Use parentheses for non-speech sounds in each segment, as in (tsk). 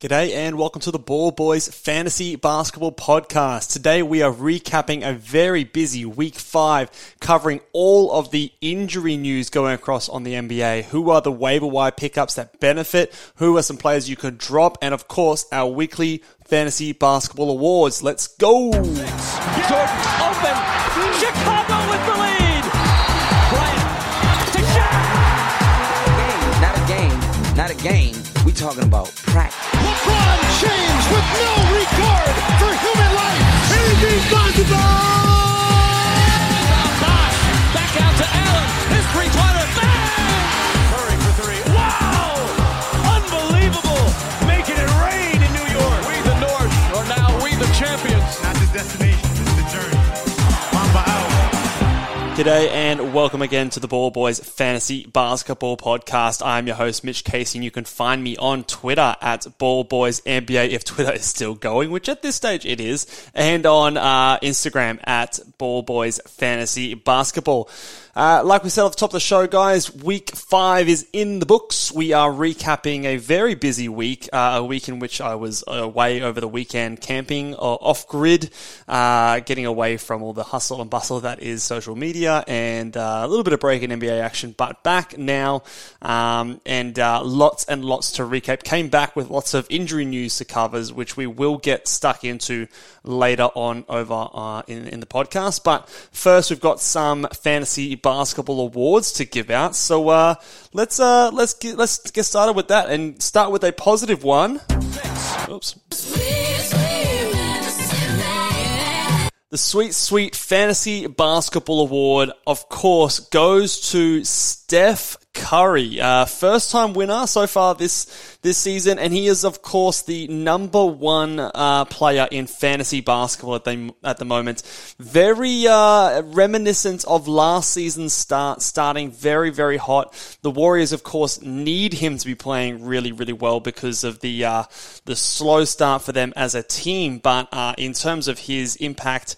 G'day and welcome to the Ball Boys Fantasy Basketball Podcast. Today we are recapping a very busy week five, covering all of the injury news going across on the NBA. Who are the waiver wire pickups that benefit? Who are some players you could drop? And of course, our weekly fantasy basketball awards. Let's go! Jordan open. Chicago with the lead. Bryant to Shaq. Not a game, not a game. We talking about James with no regard for human life. Anything possible. Back out to Allen. His three-pointer. G'day and welcome again to the Ball Boys Fantasy Basketball Podcast. I'm your host, Mitch Casey, and you can find me on Twitter at Ball Boys NBA if Twitter is still going, which at this stage it is, and on uh, Instagram at Ball Boys Fantasy Basketball. Uh, like we said off the top of the show, guys, week five is in the books. We are recapping a very busy week, uh, a week in which I was away over the weekend camping or off grid, uh, getting away from all the hustle and bustle that is social media and uh, a little bit of break in NBA action, but back now um, and uh, lots and lots to recap. Came back with lots of injury news to cover, which we will get stuck into later on over uh, in, in the podcast. But first, we've got some fantasy basketball awards to give out. So uh, let's uh, let's get, let's get started with that and start with a positive one. Oops. The Sweet Sweet Fantasy Basketball Award, of course, goes to Steph Curry, uh, first time winner so far this this season, and he is of course the number one uh, player in fantasy basketball at the at the moment. Very uh, reminiscent of last season's start, starting very very hot. The Warriors, of course, need him to be playing really really well because of the uh, the slow start for them as a team. But uh, in terms of his impact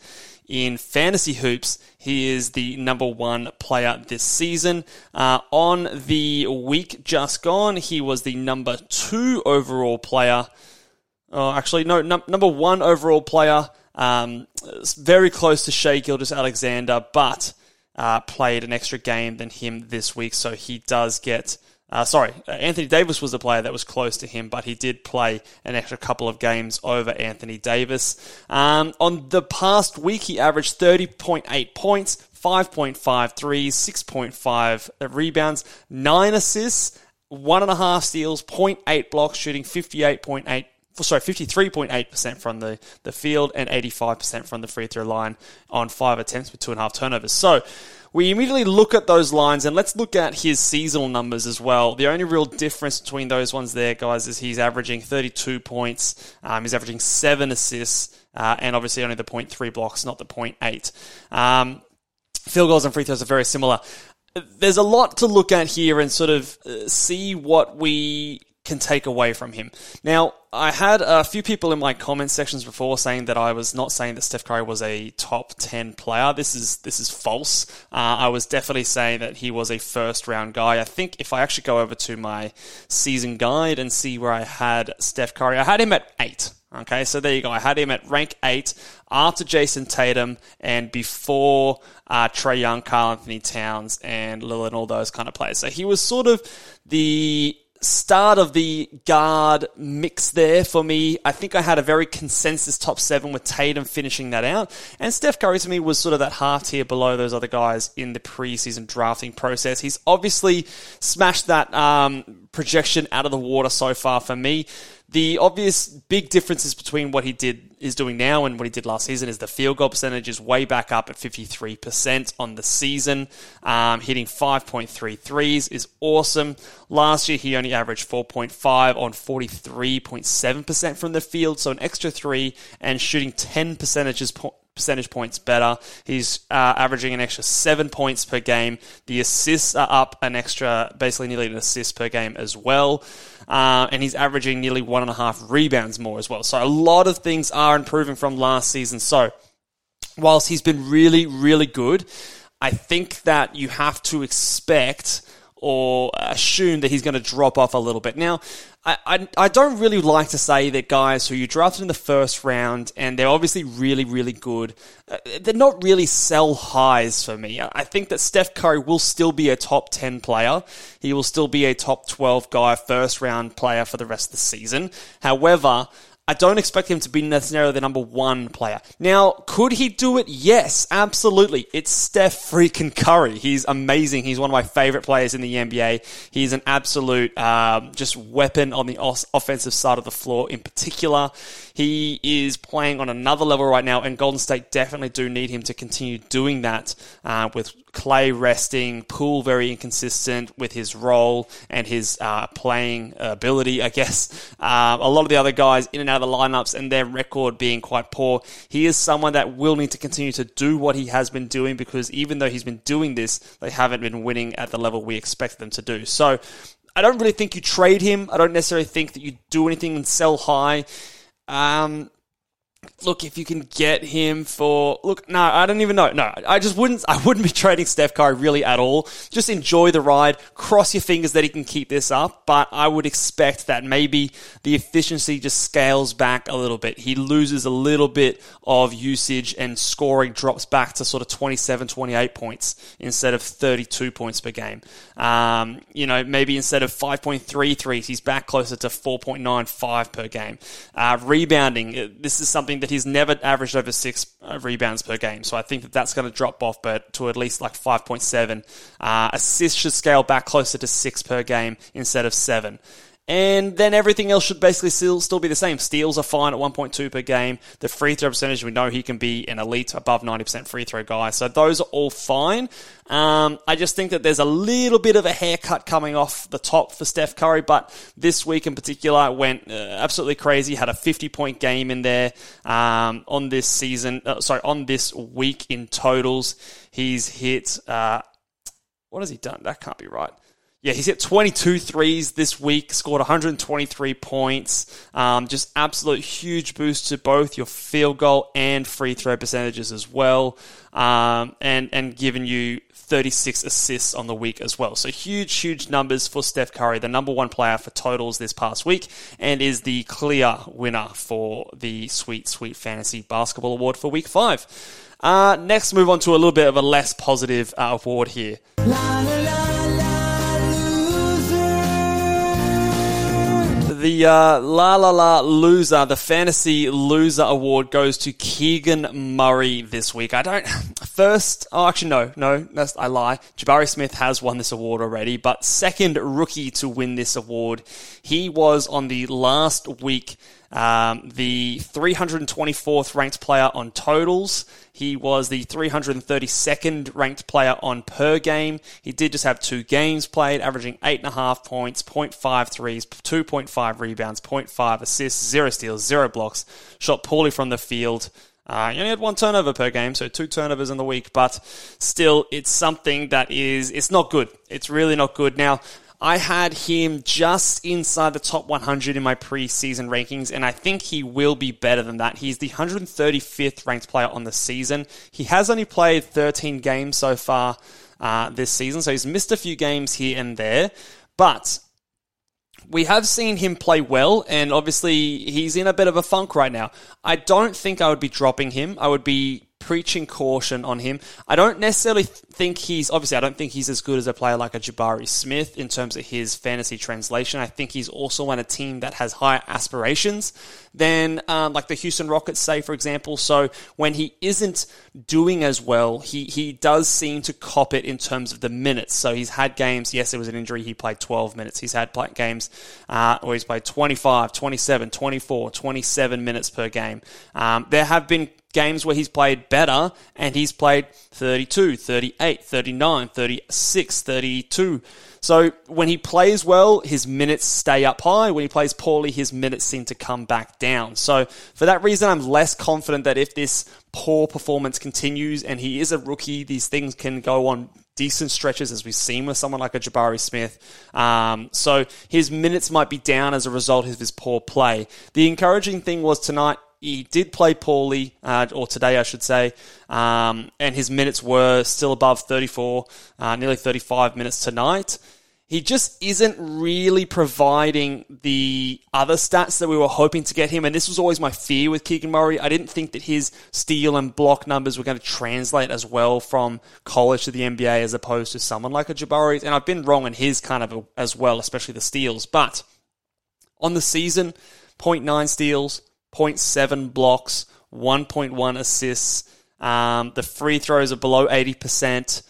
in fantasy hoops. He is the number one player this season. Uh, on the week just gone, he was the number two overall player. Oh, actually, no, num- number one overall player. Um, very close to Shai Gilgeous-Alexander, but uh, played an extra game than him this week, so he does get uh, sorry, Anthony Davis was the player that was close to him, but he did play an extra couple of games over Anthony Davis. Um, on the past week, he averaged 30.8 points, 5.5 threes, 6.5 rebounds, 9 assists, 1.5 steals, 0.8 blocks, shooting 58.8 sorry, 53.8% from the, the field and 85% from the free throw line on five attempts with two and a half turnovers. So we immediately look at those lines and let's look at his seasonal numbers as well. The only real difference between those ones there, guys, is he's averaging 32 points, um, he's averaging seven assists, uh, and obviously only the 0.3 blocks, not the 0.8. Um, field goals and free throws are very similar. There's a lot to look at here and sort of uh, see what we can take away from him. Now, I had a few people in my comment sections before saying that I was not saying that Steph Curry was a top 10 player. This is this is false. Uh, I was definitely saying that he was a first round guy. I think if I actually go over to my season guide and see where I had Steph Curry, I had him at 8. Okay, so there you go. I had him at rank 8 after Jayson Tatum and before uh, Trae Young, Karl Anthony Towns, and Lillard and all those kind of players. So he was sort of the start of the guard mix there for me. I think I had a very consensus top seven with Tatum finishing that out. And Steph Curry to me was sort of that half tier below those other guys in the preseason drafting process. He's obviously smashed that um, projection out of the water so far for me. The obvious big differences between what he did is doing now and what he did last season is the field goal percentage is way back up at 53% on the season. Um, hitting 5.3 threes is awesome. Last year, he only averaged 4.5 on 43.7% from the field, so an extra three and shooting 10 percentages po- percentage points better. He's uh, averaging an extra seven points per game. The assists are up an extra, basically nearly an assist per game as well. Uh, and he's averaging nearly one and a half rebounds more as well. So a lot of things are improving from last season. So whilst he's been really, really good, I think that you have to expect or assume that he's going to drop off a little bit. Now, I, I, I, don't really like to say that guys who you drafted in the first round and they're obviously really, really good, uh, they're not really sell highs for me. I think that Steph Curry will still be a top 10 player. He will still be a top 12 guy, first round player for the rest of the season. However, I don't expect him to be necessarily the number one player. Now, could he do it? Yes, absolutely. It's Steph freaking Curry. He's amazing. He's one of my favorite players in the NBA. He's an absolute um, just weapon on the offensive side of the floor in particular. He is playing on another level right now, and Golden State definitely do need him to continue doing that uh, with Clay resting, Poole very inconsistent with his role and his uh, playing ability, I guess. (laughs) Uh, a lot of the other guys in and out of the lineups and their record being quite poor. He is someone that will need to continue to do what he has been doing because even though he's been doing this, they haven't been winning at the level we expect them to do. So I don't really think you trade him. I don't necessarily think that you do anything and sell high. Um, look, if you can get him for look, no, I don't even know. No, I just wouldn't. (laughs) I wouldn't be trading Steph Curry really at all. Just enjoy the ride. Cross your fingers that he can keep this up. But I would expect that maybe the efficiency just scales back a little bit. He loses a little bit of usage and scoring drops back to sort of 27, 28 points instead of 32 points per game. Um, you know, maybe instead of 5.3 threes, he's back closer to 4.95 per game. Uh, rebounding. This is something that he's never averaged over six uh, rebounds per game. So I think that that's going to drop off, but to at least like 5.7. Uh, assists should scale back closer to six per game instead of seven. And then everything else should basically still, still be the same. Steals are fine at 1.2 per game. The free throw percentage, we know he can be an elite, above 90% free throw guy. So those are all fine. Um, I just think that there's a little bit of a haircut coming off the top for Steph Curry, but this week in particular went uh, absolutely crazy. Had a 50 point game in there um, on this season. Uh, sorry, on this week in totals. He's hit. Uh, what has he done? That can't be right. Yeah, he's hit 22 threes this week, scored 123 points. Um, just absolute huge boost to both your field goal and free throw percentages as well. Um, and, and given you 36 assists on the week as well. So huge, huge numbers for Steph Curry, the number one player for totals this past week, and is the clear winner for the Sweet, Sweet Fantasy Basketball Award for week five. Uh, next, move on to a little bit of a less positive uh, award here. La, la, la. The uh, La La La loser, the fantasy loser award goes to Keegan Murray this week. I don't. (laughs) First, oh, actually, no, no, that's, I lie. Jabari Smith has won this award already, but second rookie to win this award. He was on the last week um, the 324th ranked player on totals. He was the 332nd ranked player on per game. He did just have two games played, averaging 8.5 points, 0.5 threes, 2.5 rebounds, 0.5 assists, 0 steals, 0 blocks. Shot poorly from the field. Uh, he only had one turnover per game, so two turnovers in the week, but still, it's something that is, it's not good. It's really not good. Now, I had him just inside the top 100 in my preseason rankings, and I think he will be better than that. He's the 135th ranked player on the season. He has only played 13 games so far uh, this season, so he's missed a few games here and there. But we have seen him play well, and obviously he's in a bit of a funk right now. I don't think I would be dropping him. I would be preaching caution on him. I don't necessarily think he's obviously I don't think he's as good as a player like a Jabari Smith in terms of his fantasy translation. I think he's also on a team that has higher aspirations than um, like the Houston Rockets, say for example. So when he isn't doing as well, he he does seem to cop it in terms of the minutes. So he's had games. Yes, it was an injury. He played 12 minutes. He's had games uh, where he's played 25, 27, 24, 27 minutes per game. Um, there have been games where he's played better and he's played 32, 38, 39, 36, 32. So when he plays well, his minutes stay up high. When he plays poorly, his minutes seem to come back down. So for that reason, I'm less confident that if this poor performance continues and he is a rookie, these things can go on decent stretches as we've seen with someone like a Jabari Smith. Um, so his minutes might be down as a result of his poor play. The encouraging thing was tonight he did play poorly, uh, or today I should say, um, and his minutes were still above 34, uh, nearly 35 minutes tonight. He just isn't really providing the other stats that we were hoping to get him, and this was always my fear with Keegan Murray. I didn't think that his steal and block numbers were going to translate as well from college to the NBA as opposed to someone like a Jabari, and I've been wrong in his kind of as well, especially the steals. But on the season, 0.9 steals, 0.7 blocks, 1.1 assists. Um, the free throws are below 80%.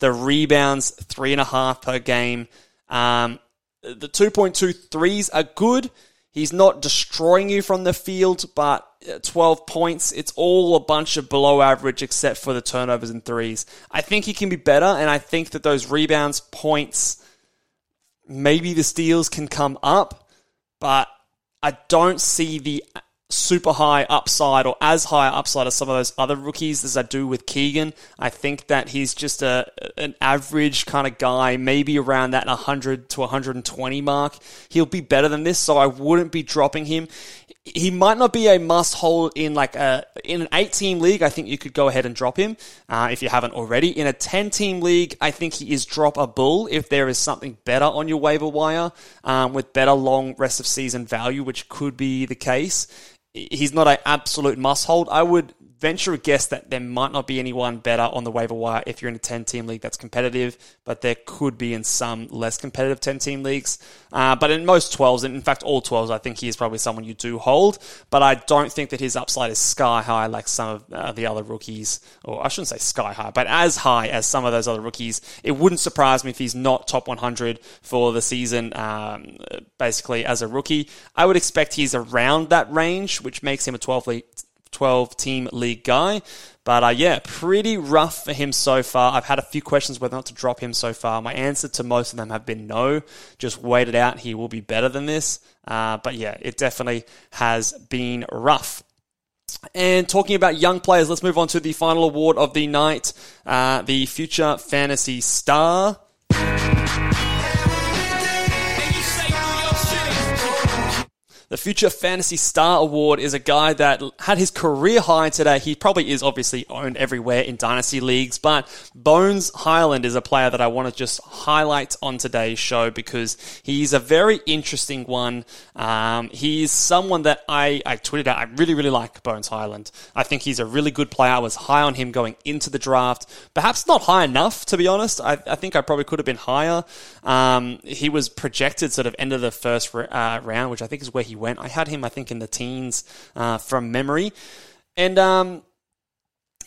The rebounds, three and a half per game. Um, the 2.2 threes are good. He's not destroying you from the field, but uh, 12 points, it's all a bunch of below average except for the turnovers and threes. I think he can be better, and I think that those rebounds, points, maybe the steals can come up, but I don't see the super high upside or as high upside as some of those other rookies as I do with Keegan. I think that he's just a an average kind of guy, maybe around that 100 to 120 mark. He'll be better than this, so I wouldn't be dropping him. He might not be a must hold in like a in an eight team league. I think you could go ahead and drop him uh, if you haven't already. In a ten team league, I think he is droppable if there is something better on your waiver wire um, with better long rest of season value, which could be the case he's not an absolute must hold. I would venture a guess that there might not be anyone better on the waiver wire if you're in a 10 team league that's competitive, but there could be in some less competitive 10 team leagues. Uh, but in most 12s, and in fact all 12s, I think he is probably someone you do hold, but I don't think that his upside is sky high like some of uh, the other rookies, or I shouldn't say sky high, but as high as some of those other rookies. It wouldn't surprise me if he's not top 100 for the season, um, basically as a rookie. I would expect he's around that range, which makes him a 12 league 12 team league guy. But uh, yeah, pretty rough for him so far. I've had a few questions whether or not to drop him so far. My answer to most of them have been no. Just wait it out. He will be better than this. Uh, but yeah, it definitely has been rough. And talking about young players, let's move on to the final award of the night uh, the Future Fantasy Star. The Future Fantasy Star Award is a guy that had his career high today. He probably is obviously owned everywhere in dynasty leagues, but Bones Hyland is a player that I want to just highlight on today's show because he's a very interesting one. Um, he's someone that I, I tweeted out. I really, really like Bones Hyland. I think he's a really good player. I was high on him going into the draft. Perhaps not high enough, to be honest. I, I think I probably could have been higher. Um, he was projected sort of end of the first uh, round, which I think is where he went. I had him, I think, in the teens uh, from memory. And um,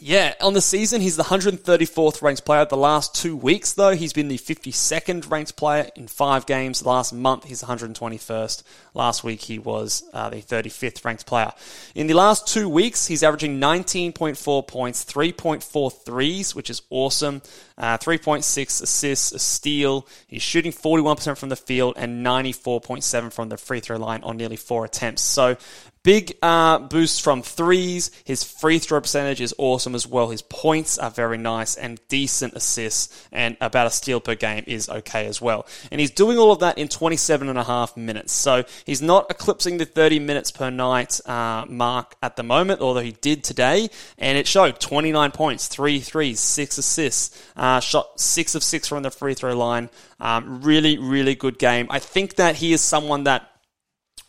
yeah, on the season, he's the 134th ranked player. The last two weeks, though, he's been the 52nd ranked player in five games. Last month, he's 121st. Last week, he was uh, the 35th ranked player. In the last two weeks, he's averaging 19.4 points, 3.4 threes, which is awesome, uh, 3.6 assists, a steal. He's shooting 41% from the field and 94.7 from the free throw line on nearly four attempts. So Big uh, boost from threes. His free throw percentage is awesome as well. His points are very nice and decent assists, and about a steal per game is okay as well. And he's doing all of that in 27 and a half minutes. So he's not eclipsing the 30 minutes per night uh, mark at the moment, although he did today. And it showed 29 points, three threes, six assists, uh, shot six of six from the free throw line. Um, really, really good game. I think that he is someone that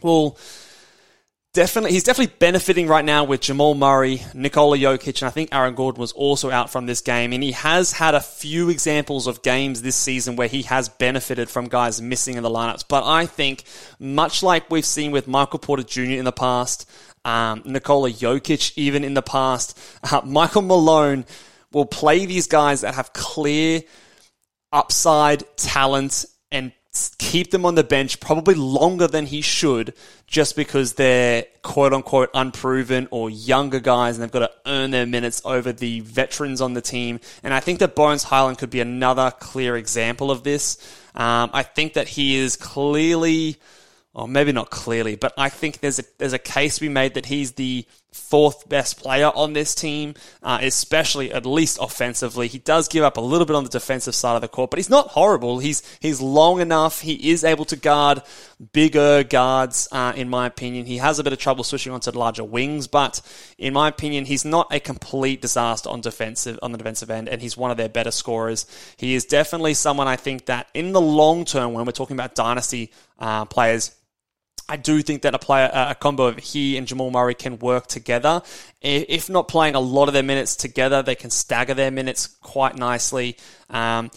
will definitely he's definitely benefiting right now with Jamal Murray, Nikola Jokic, and I think Aaron Gordon was also out from this game. And he has had a few examples of games this season where he has benefited from guys missing in the lineups. But I think, much like we've seen with Michael Porter Jr. in the past, um, Nikola Jokic even in the past, (laughs) uh, Michael Malone will play these guys that have clear upside, talent, and keep them on the bench probably longer than he should just because they're quote unquote unproven or younger guys and they've got to earn their minutes over the veterans on the team. And I think that Bones Hyland could be another clear example of this. Um, I think that he is clearly or maybe not clearly, but I think there's a there's a case we made that he's the fourth best player on this team, uh, especially at least offensively. He does give up a little bit on the defensive side of the court, but he's not horrible. He's he's long enough. He is able to guard bigger guards. Uh, in my opinion, he has a bit of trouble switching onto larger wings, but in my opinion, he's not a complete disaster on defensive on the defensive end, and he's one of their better scorers. He is definitely someone I think that in the long term, when we're talking about dynasty uh, players I do think that a player, a combo of he and Jamal Murray can work together. If not playing a lot of their minutes together, they can stagger their minutes quite nicely. Um,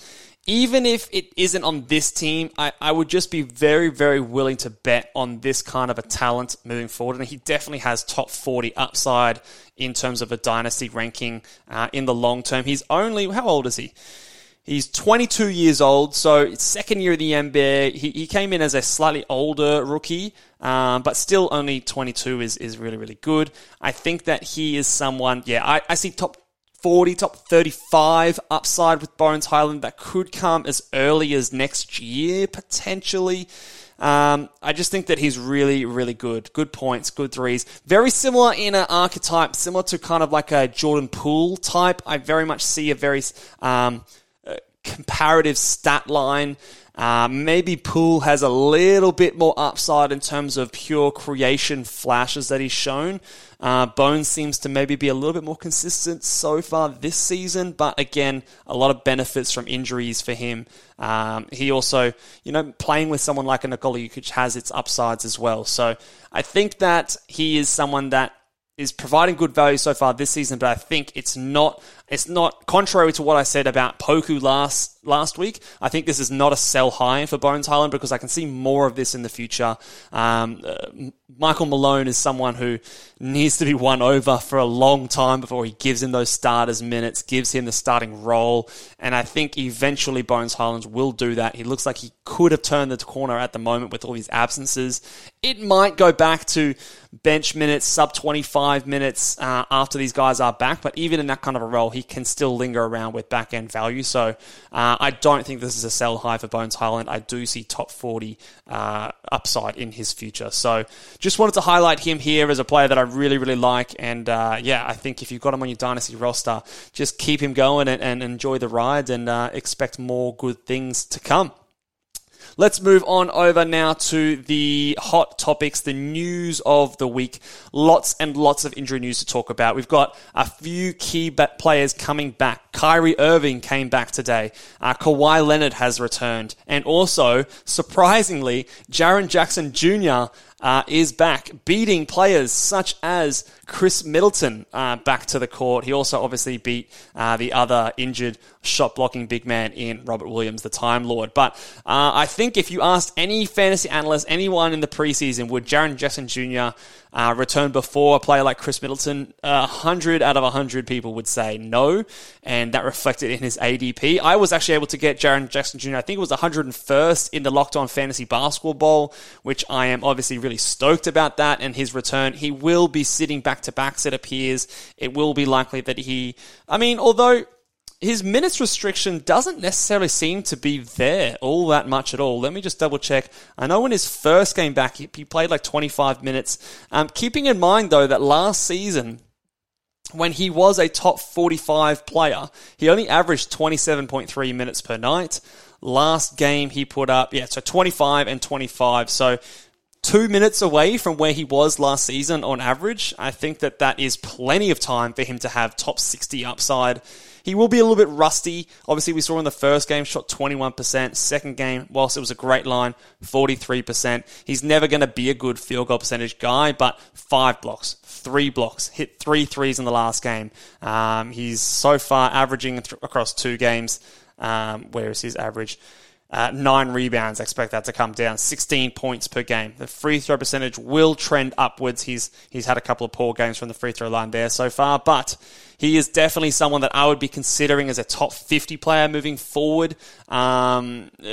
even if it isn't on this team, I, I would just be very, very willing to bet on this kind of a talent moving forward. And he definitely has top 40 upside in terms of a dynasty ranking uh, in the long term. He's only, how old is he? He's 22 years old, so second year of the NBA. He, he came in as a slightly older rookie, um, but still only 22 is, is really, really good. I think that he is someone, yeah, I, I see top 40, top 35 upside with Bones Hyland that could come as early as next year, potentially. Um, I just think that he's really, really good. Good points, good threes. Very similar in an archetype, similar to kind of like a Jordan Poole type. I very much see a very um, comparative stat line. Uh, maybe Poole has a little bit more upside in terms of pure creation flashes that he's shown. Uh, Bones seems to maybe be a little bit more consistent so far this season, but again, a lot of benefits from injuries for him. Um, he also, you know, playing with someone like a Nikola Jokic has its upsides as well. So I think that he is someone that is providing good value so far this season, but I think it's not it's not contrary to what I said about Poku last last week. I think this is not a sell high for Bones Hyland because I can see more of this in the future. Um, uh, Michael Malone is someone who needs to be won over for a long time before he gives him those starters minutes, gives him the starting role, and I think eventually Bones Hyland will do that. He looks like he could have turned the corner at the moment with all these absences. It might go back to bench minutes, sub 25 minutes uh, after these guys are back, but even in that kind of a role, he can still linger around with back end value. So uh, I don't think this is a sell high for Bones Hyland. I do see top 40 uh, upside in his future. So just wanted to highlight him here as a player that I really, really like. And uh, yeah, I think if you've got him on your dynasty roster, just keep him going and, and enjoy the ride and uh, expect more good things to come. Let's move on over now to the hot topics, the news of the week. Lots and lots of injury news to talk about. We've got a few key players coming back. Kyrie Irving came back today. Uh, Kawhi Leonard has returned. And also, surprisingly, Jaren Jackson Jr. Uh, is back, beating players such as Khris Middleton uh, back to the court. He also obviously beat uh, the other injured shot blocking big man in Robert Williams, the Time Lord. But uh, I think if you asked any fantasy analyst, anyone in the preseason, would Jaren Jackson Jr uh, returned before a player like Khris Middleton, uh, 100 out of 100 people would say no, and that reflected in his ADP. I was actually able to get Jaren Jackson Jr., I think it was 101st in the Locked On Fantasy Basketball Bowl, which I am obviously really stoked about that and his return. He will be sitting back to backs, it appears. It will be likely that he, I mean, although his minutes restriction doesn't necessarily seem to be there all that much at all. Let me just double check. I know when his first game back, he, played like 25 minutes. Um, keeping in mind, though, that last season, when he was a top 45 player, he only averaged 27.3 minutes per night. Last game he put up, yeah, so 25 and 25. So two minutes away from where he was last season on average. I think that that is plenty of time for him to have top 60 upside. He will be a little bit rusty. Obviously, we saw in the first game, shot 21%. Second game, whilst it was a great line, 43%. He's never going to be a good field goal percentage guy, but five blocks, three blocks, hit three threes in the last game. Um, he's so far averaging th- across two games. Um, where is his average? Uh, nine rebounds. I expect that to come down. 16 points per game. The free throw percentage will trend upwards. He's he's had a couple of poor games from the free throw line there so far, but he is definitely someone that I would be considering as a top 50 player moving forward. Um, uh,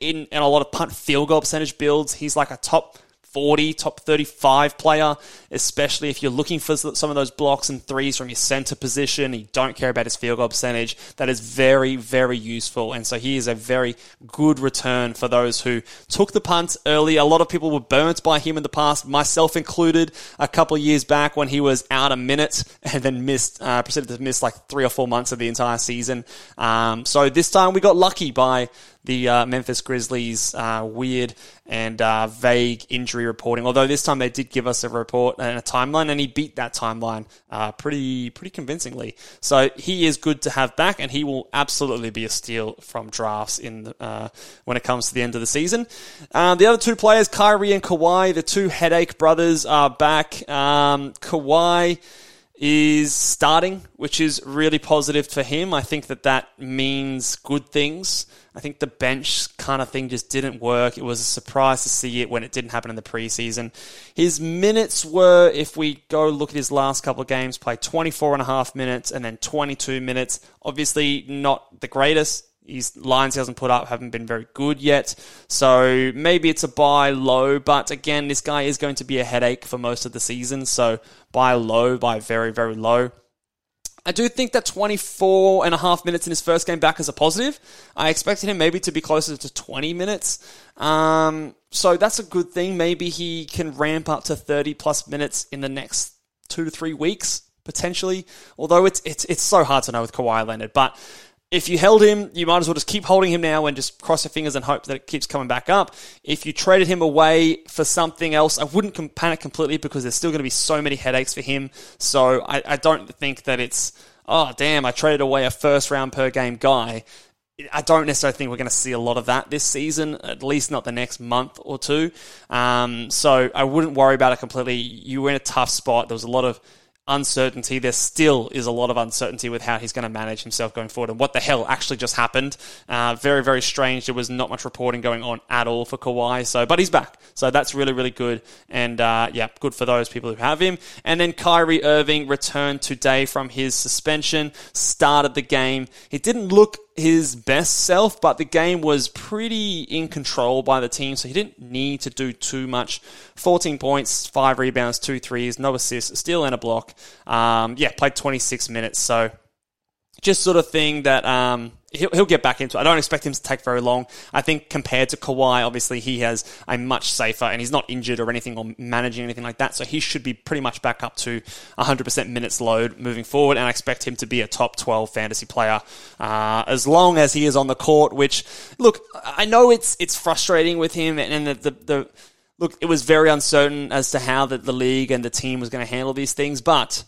in, in a lot of punt field goal percentage builds, he's like a top 40, top 35 player, especially if you're looking for some of those blocks and threes from your center position. You don't care about his field goal percentage. That is very, very useful. And so he is a very good return for those who took the punt early. A lot of people were burnt by him in the past, myself included, a couple years back when he was out a minute (laughs) and then missed, uh, proceeded to miss like three or four months of the entire season. Um, so this time we got lucky by the uh, Memphis Grizzlies' uh, weird and uh, vague injury reporting. Although this time they did give us a report and a timeline, and he beat that timeline uh, pretty pretty convincingly. So he is good to have back, and he will absolutely be a steal from drafts in the, uh, when it comes to the end of the season. Uh, the other two players, Kyrie and Kawhi, the two headache brothers, are back. Um, Kawhi is starting, which is really positive for him. I think that that means good things. I think the bench kind of thing just didn't work. It was a surprise to see it when it didn't happen in the preseason. His minutes were, if we go look at his last couple of games, played 24 and a half minutes and then 22 minutes. Obviously, not the greatest. His lines he hasn't put up haven't been very good yet. So maybe it's a buy low, but again, this guy is going to be a headache for most of the season. So buy low, buy very, very low. I do think that 24 and a half minutes in his first game back is a positive. I expected him maybe to be closer to 20 minutes. Um, so that's a good thing. Maybe he can ramp up to 30 plus minutes in the next two to three weeks, potentially. Although it's, it's, it's so hard to know with Kawhi Leonard. But if you held him, you might as well just keep holding him now and just cross your fingers and hope that it keeps coming back up. If you traded him away for something else, I wouldn't panic completely because there's still going to be so many headaches for him. So I, I don't think that it's, oh, damn, I traded away a first round per game guy. I don't necessarily think we're going to see a lot of that this season, at least not the next month or two. Um, so I wouldn't worry about it completely. You were in a tough spot. There was a lot of uncertainty. There still is a lot of uncertainty with how he's going to manage himself going forward and what the hell actually just happened. Uh, very, very strange. There was not much reporting going on at all for Kawhi. So, but he's back. So that's really, really good. And, uh, yeah, good for those people who have him. And then Kyrie Irving returned today from his suspension, started the game. He didn't look his best self, but the game was pretty in control by the team, so he didn't need to do too much. 14 points, 5 rebounds, 2 threes, no assists, still in a block. Um, yeah, played 26 minutes, so just sort of thing that um, he'll, he'll get back into. I don't expect him to take very long. I think compared to Kawhi, obviously he has a much safer, and he's not injured or anything or managing anything like that. So he should be pretty much back up to 100% minutes load moving forward. And I expect him to be a top 12 fantasy player uh, as long as he is on the court. Which look, I know it's it's frustrating with him, and, and the, the, the look, it was very uncertain as to how the, the league and the team was going to handle these things, but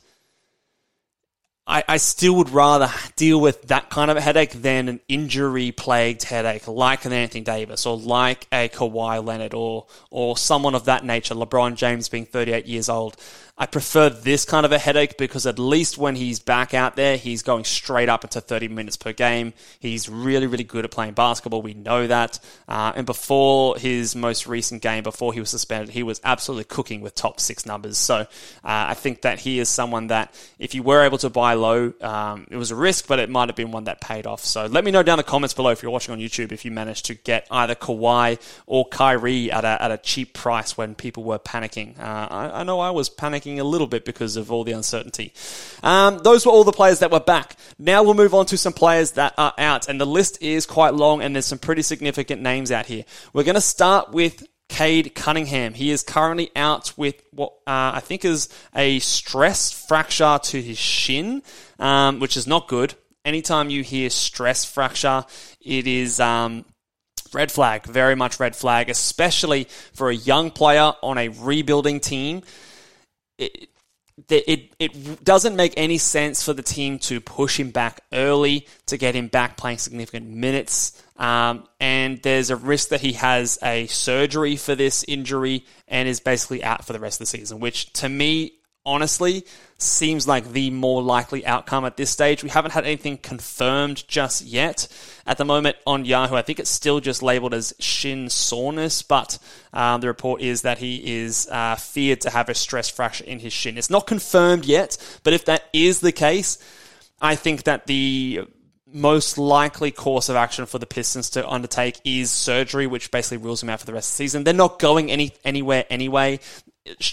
I, I still would rather deal with that kind of a headache than an injury plagued headache like an Anthony Davis or like a Kawhi Leonard or or someone of that nature, LeBron James being 38 years old. I prefer this kind of a headache because at least when he's back out there, he's going straight up into 30 minutes per game. He's really, really good at playing basketball. We know that. Uh, and before his most recent game, before he was suspended, he was absolutely cooking with top six numbers. So uh, I think that he is someone that, if you were able to buy low, um, it was a risk, but it might have been one that paid off. So let me know down in the comments below if you're watching on YouTube if you managed to get either Kawhi or Kyrie at a, at a cheap price when people were panicking. Uh, I, I know I was panicking a little bit because of all the uncertainty. Um, those were all the players that were back. Now we'll move on to some players that are out, and the list is quite long, and there's some pretty significant names out here. We're going to start with Cade Cunningham. He is currently out with what uh, I think is a stress fracture to his shin, um, which is not good. Anytime you hear stress fracture, it is um, red flag, very much red flag, especially for a young player on a rebuilding team. It, it, it doesn't make any sense for the team to push him back early to get him back playing significant minutes. Um, and there's a risk that he has a surgery for this injury and is basically out for the rest of the season, which to me honestly seems like the more likely outcome at this stage. We haven't had anything confirmed just yet. At the moment on Yahoo, I think it's still just labeled as shin soreness, but um, the report is that he is uh, feared to have a stress fracture in his shin. It's not confirmed yet, but if that is the case, I think that the most likely course of action for the Pistons to undertake is surgery, which basically rules him out for the rest of the season. They're not going any anywhere anyway.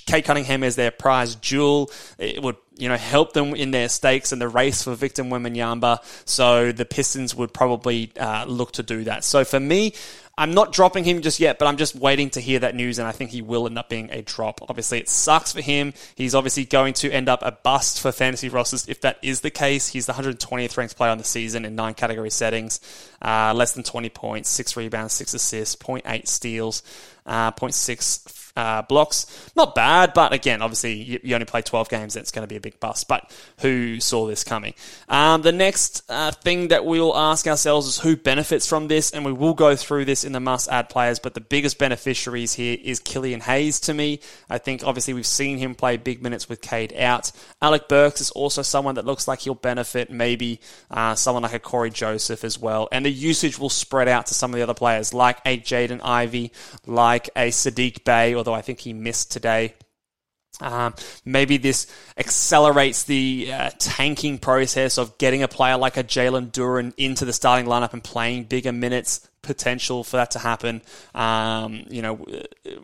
Cade Cunningham is their prize jewel. It would you know help them in their stakes and the race for Victor Wembanyama. So the Pistons would probably uh, look to do that. So for me, I'm not dropping him just yet, but I'm just waiting to hear that news, and I think he will end up being a drop. Obviously, it sucks for him. He's obviously going to end up a bust for fantasy rosters if that is the case. He's the 120th ranked player on the season in nine category settings, uh, less than 20 points, six rebounds, six assists, 0.8 steals, uh, 0.6 uh, blocks. Not bad, but again, obviously, you, you only play 12 games, that's going to be a big bust. But who saw this coming? Um, the next uh, thing that we'll ask ourselves is who benefits from this, and we will go through this in the must add players, but the biggest beneficiaries here is Killian Hayes to me. I think obviously we've seen him play big minutes with Cade out. Alec Burks is also someone that looks like he'll benefit, maybe uh, someone like a Cory Joseph as well. And the usage will spread out to some of the other players, like a Jaden Ivey, like a Saddiq Bey, although I think he missed today. Um, maybe this accelerates the uh, tanking process of getting a player like a Jalen Duren into the starting lineup and playing bigger minutes potential for that to happen. Um, you know,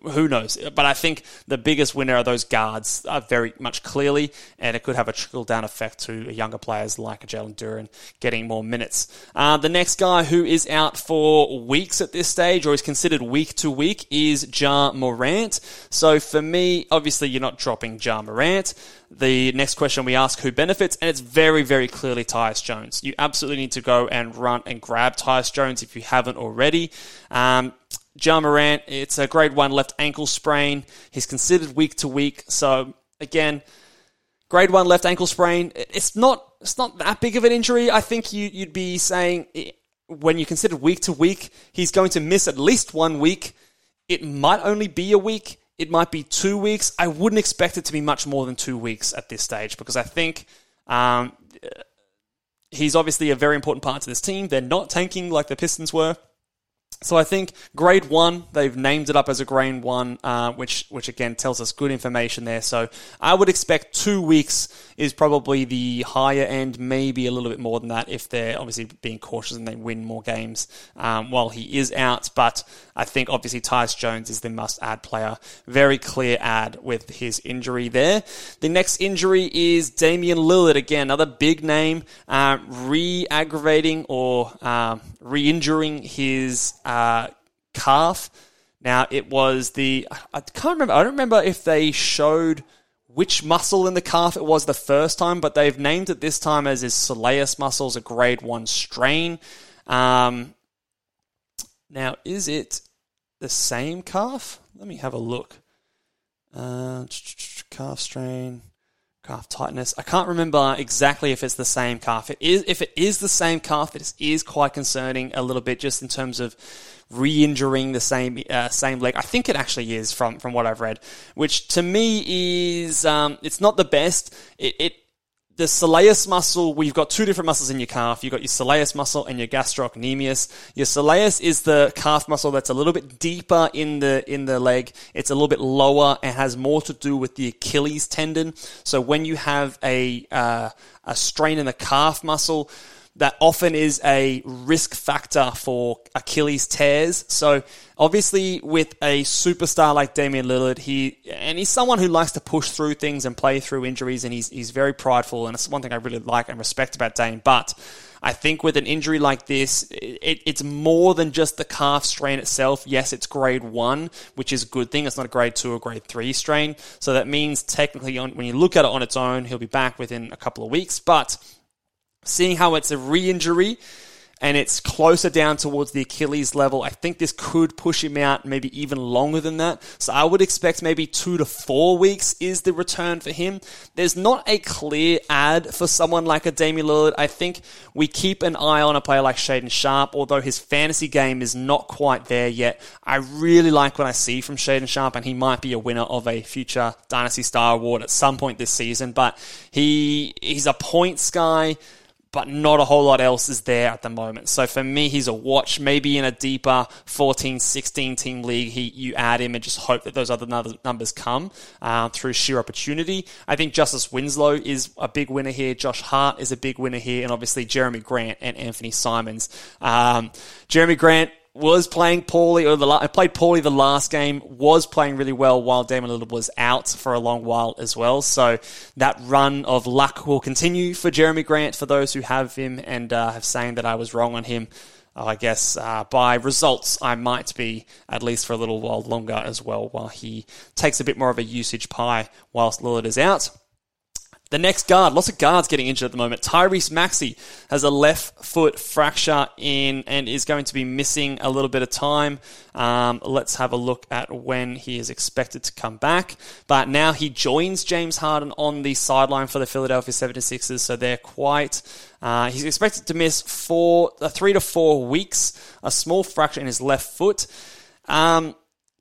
who knows? But I think the biggest winner are those guards uh, very much clearly, and it could have a trickle down effect to younger players like Jalen Duren getting more minutes. Uh, the next guy who is out for weeks at this stage, or is considered week to week, is Ja Morant. So for me, obviously, you're not dropping Ja Morant the next question we ask who benefits, and it's very, very clearly Tyus Jones. You absolutely need to go and run and grab Tyus Jones if you haven't already. Um, Morant, it's a grade one left ankle sprain. He's considered week to week. So again, grade one left ankle sprain. It's not it's not that big of an injury. I think you, you'd be saying when you consider week to week, he's going to miss at least one week. It might only be a week. It might be two weeks. I wouldn't expect it to be much more than two weeks at this stage because I think um, he's obviously a very important part to this team. They're not tanking like the Pistons were. So I think grade one, they've named it up as a grade one, uh, which which again tells us good information there. So I would expect two weeks is probably the higher end, maybe a little bit more than that if they're obviously being cautious and they win more games um, while he is out. But I think obviously Tyus Jones is the must add player. Very clear ad with his injury there. The next injury is Damian Lillard again, another big name, uh, re aggravating or uh, re injuring his. Uh, uh, calf. Now it was the I can't remember. I don't remember if they showed which muscle in the calf it was the first time, but they've named it this time as his soleus muscles, a grade one strain. Um, now, is it the same calf? Let me have a look. Uh, calf strain calf tightness. I can't remember exactly if it's the same calf. It is, if it is the same calf, it is quite concerning a little bit just in terms of re-injuring the same uh, same leg. I think it actually is from from what I've read, which to me is um, it's not the best. It, it the soleus muscle, we've got two different muscles in your calf. You've got your soleus muscle and your gastrocnemius. Your soleus is the calf muscle that's a little bit deeper in the, in the leg. It's a little bit lower and has more to do with the Achilles tendon. So when you have a, uh, a strain in the calf muscle, that often is a risk factor for Achilles tears. So obviously with a superstar like Damian Lillard, he and he's someone who likes to push through things and play through injuries, and he's he's very prideful, and it's one thing I really like and respect about Dame. But I think with an injury like this, it, it's more than just the calf strain itself. Yes, it's grade one, which is a good thing. It's not a grade two or grade three strain. So that means technically, on, when you look at it on its own, he'll be back within a couple of weeks. But seeing how it's a re injury and it's closer down towards the Achilles level. I think this could push him out maybe even longer than that. So I would expect maybe two to four weeks is the return for him. There's not a clear ad for someone like a Damian Lillard. I think we keep an eye on a player like Shaedon Sharpe, although his fantasy game is not quite there yet. I really like what I see from Shaedon Sharpe, and he might be a winner of a future Dynasty Star Award at some point this season. But he he's a points guy but not a whole lot else is there at the moment. So for me, he's a watch. Maybe in a deeper 14, 16 team league, he, you add him and just hope that those other numbers come uh, through sheer opportunity. I think Justice Winslow is a big winner here. Josh Hart is a big winner here. And obviously Jerami Grant and Anfernee Simons. Um, Jerami Grant, was playing poorly, or the I played poorly the last game, was playing really well while Damian Lillard was out for a long while as well. So that run of luck will continue for Jerami Grant for those who have him and uh, have saying that I was wrong on him. I guess uh, by results, I might be at least for a little while longer as well, while he takes a bit more of a usage pie whilst Lillard is out. The next guard, lots of guards getting injured at the moment. Tyrese Maxey has a left foot fracture in and is going to be missing a little bit of time. Um, let's have a look at when he is expected to come back. But now he joins James Harden on the sideline for the Philadelphia 76ers, so they're quite. Uh, he's expected to miss four, uh, three to four weeks, a small fracture in his left foot. Um,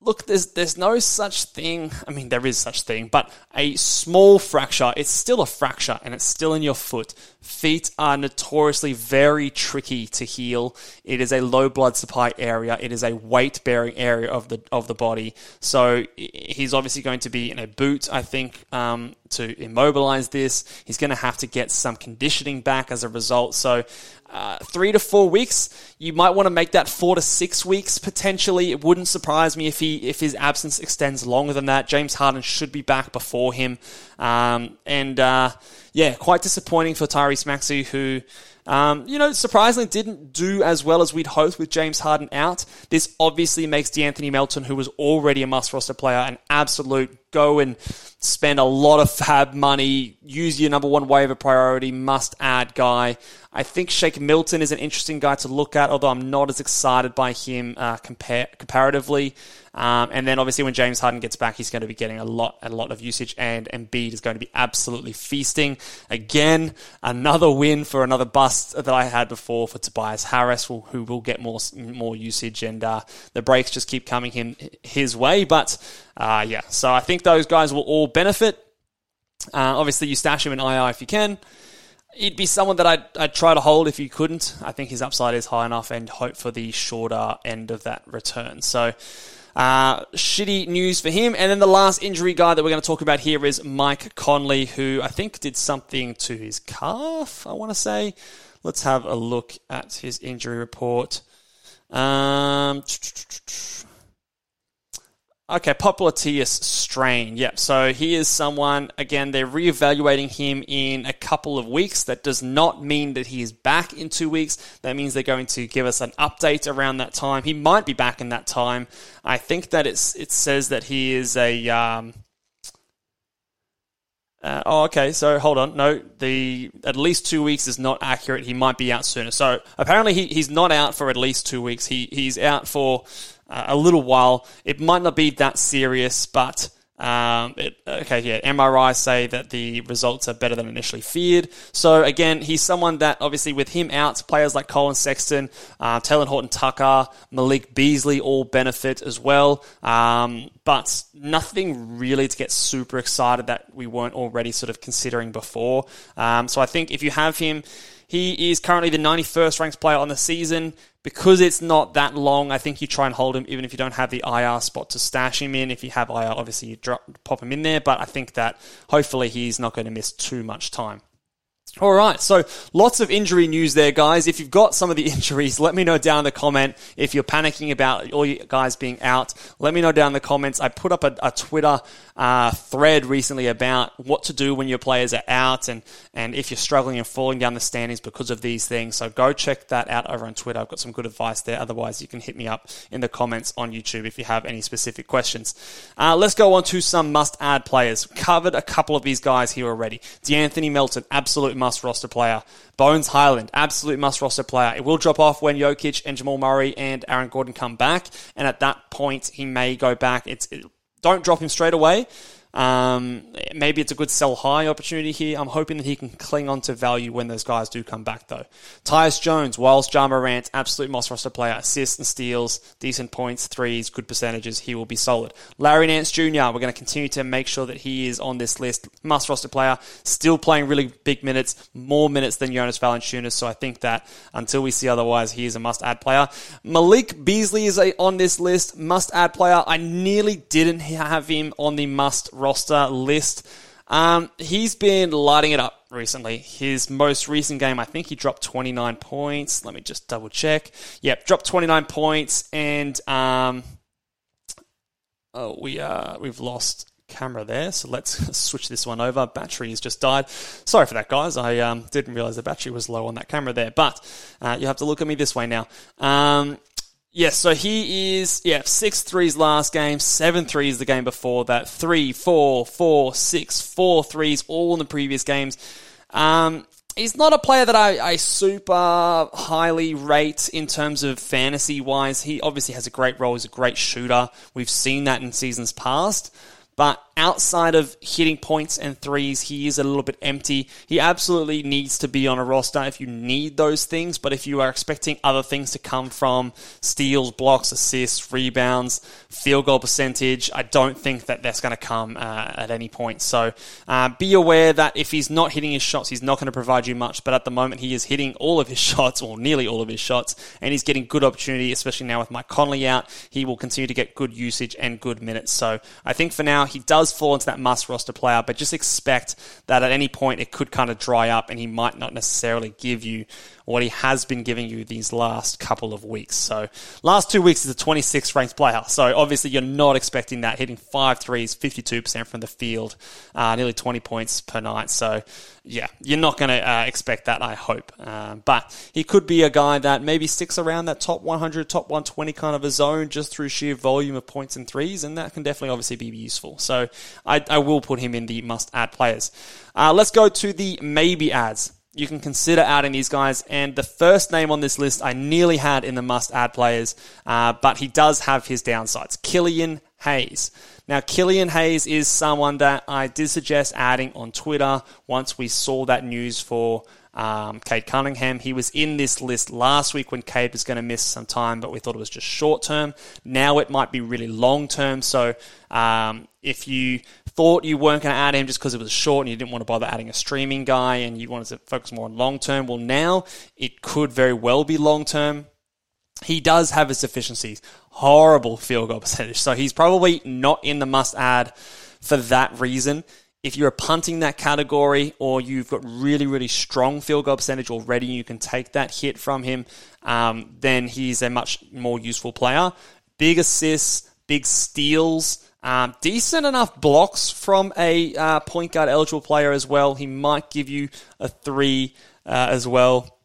look, there's there's no such thing. I mean, there is such thing, but a small fracture, it's still a fracture, and it's still in your foot. Feet are notoriously very tricky to heal. It is a low blood supply area. It is a weight bearing area of the of the body. So he's obviously going to be in a boot. I think um, to immobilize this. He's going to have to get some conditioning back as a result. So, uh, three to four weeks. You might want to make that four to six weeks potentially. It wouldn't surprise me if he if his absence extends longer than that. James Harden should be back before him, um, and uh, yeah, quite disappointing for Tyrese Maxey who. Um, you know, surprisingly didn't do as well as we'd hoped with James Harden out. This obviously makes De'Anthony Melton, who was already a must roster player, an absolute go and spend a lot of fab money, use your number one waiver priority, must add guy. I think Shake Milton is an interesting guy to look at, although I'm not as excited by him uh, compare, comparatively. Um, and then obviously when James Harden gets back, he's going to be getting a lot, a lot of usage, and Embiid is going to be absolutely feasting. Again, another win for another bust that I had before for Tobias Harris, who, will get more more usage, and uh, the breaks just keep coming him his way. But uh, yeah, so I think those guys will all benefit. Uh, obviously, you stash him in IR if you can. He'd be someone that I'd, I'd try to hold if you couldn't. I think his upside is high enough and hope for the shorter end of that return. So, uh, shitty news for him. And then the last injury guy that we're going to talk about here is Mike Conley, who I think did something to his calf, I want to say. Let's have a look at his injury report. Um, (tsk) Okay, popliteus strain. Yep. So he is someone, again, they're reevaluating him in a couple of weeks. That does not mean that he is back in two weeks. That means they're going to give us an update around that time. He might be back in that time. I think that it's, it says that he is a, um, uh, oh, okay. So hold on. No, the at least two weeks is not accurate. He might be out sooner. So apparently he, he's not out for at least two weeks. He he's out for uh, a little while. It might not be that serious, but um, it, okay, yeah, MRI say that the results are better than initially feared. So again, he's someone that obviously with him out, players like Collin Sexton, uh, Talen Horton Tucker, Malik Beasley all benefit as well. Um, but nothing really to get super excited that we weren't already sort of considering before. Um, so I think if you have him, he is currently the 91st ranked player on the season. Because it's not that long, I think you try and hold him even if you don't have the IR spot to stash him in. If you have IR, obviously you drop, pop him in there, but I think that hopefully he's not going to miss too much time. All right, so lots of injury news there, guys. If you've got some of the (laughs) injuries, let me know down in the comment. If you're panicking about all you guys being out, let me know down in the comments. I put up a, a Twitter uh, thread recently about what to do when your players are out and, and if you're struggling and falling down the standings because of these things. So go check that out over on Twitter. I've got some good advice there. Otherwise, you can hit me up in the comments on YouTube if you have any specific questions. Uh, let's go on to some must add players. Covered a couple of these guys here already. De'Anthony Melton, absolute must roster player. Bones Hyland, absolute must roster player. It will drop off when Jokic and Jamal Murray and Aaron Gordon come back, and at that point he may go back. It's it, don't drop him straight away. Um, maybe it's a good sell high opportunity here. I'm hoping that he can cling on to value when those guys do come back, though. Tyus Jones, whilst Ja Morant, absolute Moss roster player, assists and steals, decent points, threes, good percentages. He will be solid. Larry Nance Jr., we're going to continue to make sure that he is on this list. Must roster player, still playing really big minutes, more minutes than Jonas Valanciunas. So I think that until we see otherwise, he is a must add player. Malik Beasley is a, on this list, must add player. I nearly didn't have him on the must roster list. Um, he's been lighting it up recently. His most recent game, I think he dropped 29 points. Let me just double check. Yep, dropped 29 points, and um, oh, we uh, we've lost camera there. So let's (laughs) switch this one over. Battery has just died. Sorry for that, guys. I um, didn't realize the battery was low on that camera there, but uh, you have to look at me this way now. Um, Yes, so he is, yeah, six threes last game, seven threes the game before that, three, four, four, six, four threes, all in the previous games. Um, he's not a player that I, I super highly rate in terms of fantasy wise. He obviously has a great role, he's a great shooter. We've seen that in seasons past. But outside of hitting points and threes, he is a little bit empty. He absolutely needs to be on a roster if you need those things. But if you are expecting other things to come from steals, blocks, assists, rebounds, field goal percentage, I don't think that that's going to come uh, at any point. So uh, be aware that if he's not hitting his shots, he's not going to provide you much. But at the moment, he is hitting all of his (laughs) shots, or nearly all of his shots, and he's getting good opportunity, especially now with Mike Conley out. He will continue to get good usage and good minutes. So I think for now, he does fall into that must roster player, but just expect that at any point it could kind of dry up and he might not necessarily give you what he has been giving you these last couple of weeks. So, last two weeks is a 26th ranked player. So, obviously, you're not expecting that. Hitting five threes, 52% from the field, uh, nearly 20 points per night. So, yeah, you're not going to uh, expect that, I hope. Uh, but he could be a guy that maybe sticks around that top 100, top 120 kind of a zone just through sheer volume of points and threes, and that can definitely obviously be useful. So, I, I will put him in the must add players. Uh, let's go to the maybe ads you can consider adding these guys. And the first name on this list I nearly had in the must add players, uh, but he does have his downsides. Killian Hayes. Now, Killian Hayes is someone that I did suggest adding on Twitter once we saw that news for um, Cade Cunningham. He was in this list last week when Cade was going to miss some time, but we thought it was just short term. Now it might be really long term. So um, if you thought you weren't going to add him just because it was short and you didn't want to bother adding a streaming guy and you wanted to focus more on long term, well, now it could very well be long term. He does have his deficiencies. Horrible field goal (laughs) percentage. So he's probably not in the must add for that reason if you're punting that category or you've got really, really strong field goal percentage already, you can take that hit from him, um, then he's a much more useful player. Big assists, big steals, um, decent enough blocks from a uh, point guard eligible player as well. He might give you a three uh, as well.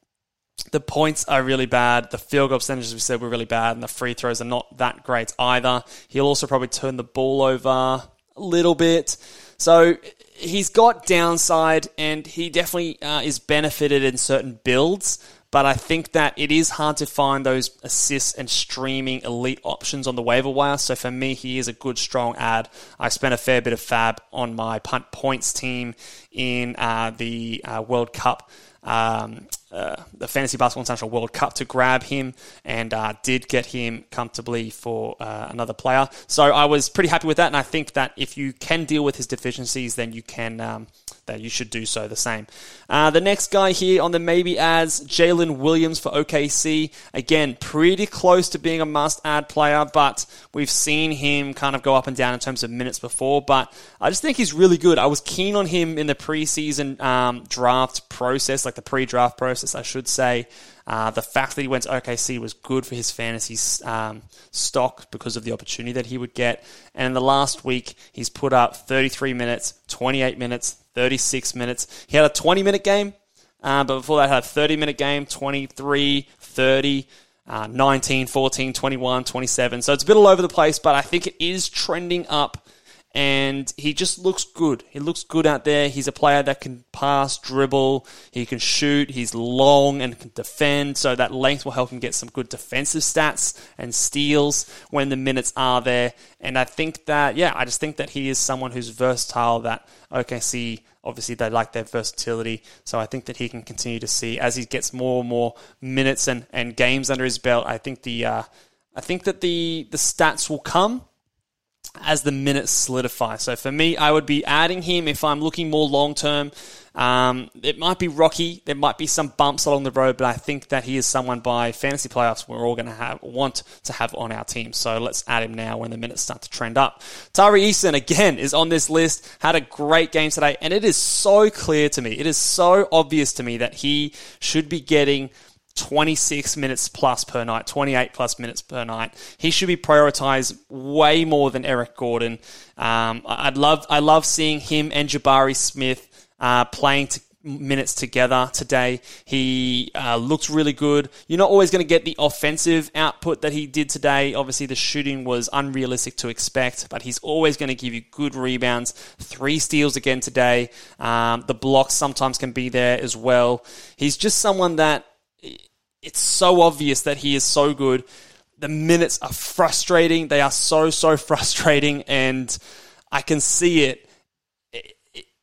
The points are really bad. The field goal percentages we said were really bad, and the free throws are not that great either. He'll also probably turn the ball over a little bit. So he's got downside, and he definitely uh, is benefited in certain builds. But I think that it is hard to find those assists and streaming elite options on the waiver wire. So for me, he is a good, strong ad. I spent a fair bit of fab on my punt points team in uh, the uh, World Cup um, uh, the Fantasy Basketball International World Cup to grab him and uh, did get him comfortably for uh, another player. So I was pretty happy with that, and I think that if you can deal with his deficiencies, then you can. Um, that you should do so the same. Uh, the next guy here on the maybe as Jalen Williams for OKC. Again, pretty close to being a must add player, but we've seen him kind of go up and down in terms of minutes before. But I just think he's really good. I was keen on him in the preseason um, draft process, like the pre draft process I should say. Uh, the fact that he went to OKC was good for his fantasy um, stock because of the opportunity that he would get. And in the last week, he's put up 33 minutes, 28 minutes, 36 minutes. He had a 20 minute game, uh, but before that, had a 30 minute game, 23, 30. Uh, 19, 14, 21, 27. So it's a bit all over the place, but I think it is trending up and he just looks good. He looks good out there. He's a player that can pass, dribble, he can shoot, he's long and can defend, so that length will help him get some good defensive stats and steals when the minutes are there. And I think that, yeah, I just think that he is someone who's versatile that OKC obviously they like their versatility. So I think that he can continue to see as he gets more and more minutes and, and games under his belt. I think the uh, I think that the the stats will come as the minutes solidify. So for me, I would be adding him if I'm looking more long term. Um, it might be rocky. There might be some bumps along the road, but I think that he is someone by fantasy playoffs we're all going to have want to have on our team. So let's add him now when the minutes start to trend up. Tari Eason again is on this list. Had a great game today, and it is so clear to me. It is so obvious to me that he should be getting 26 minutes plus per night, 28 plus minutes per night. He should be prioritized way more than Eric Gordon. Um, I'd love, I love seeing him and Jabari Smith uh, playing to minutes together today. He uh, looks really good. You're not always going to get the offensive output that he did today. Obviously, the shooting was unrealistic to expect, but he's always going to give you good rebounds. Three steals again today. Um, the blocks sometimes can be there as well. He's just someone that it's so obvious that he is so good. The minutes are frustrating. They are so, so (laughs) frustrating. And I can see it.